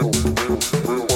boom boom boom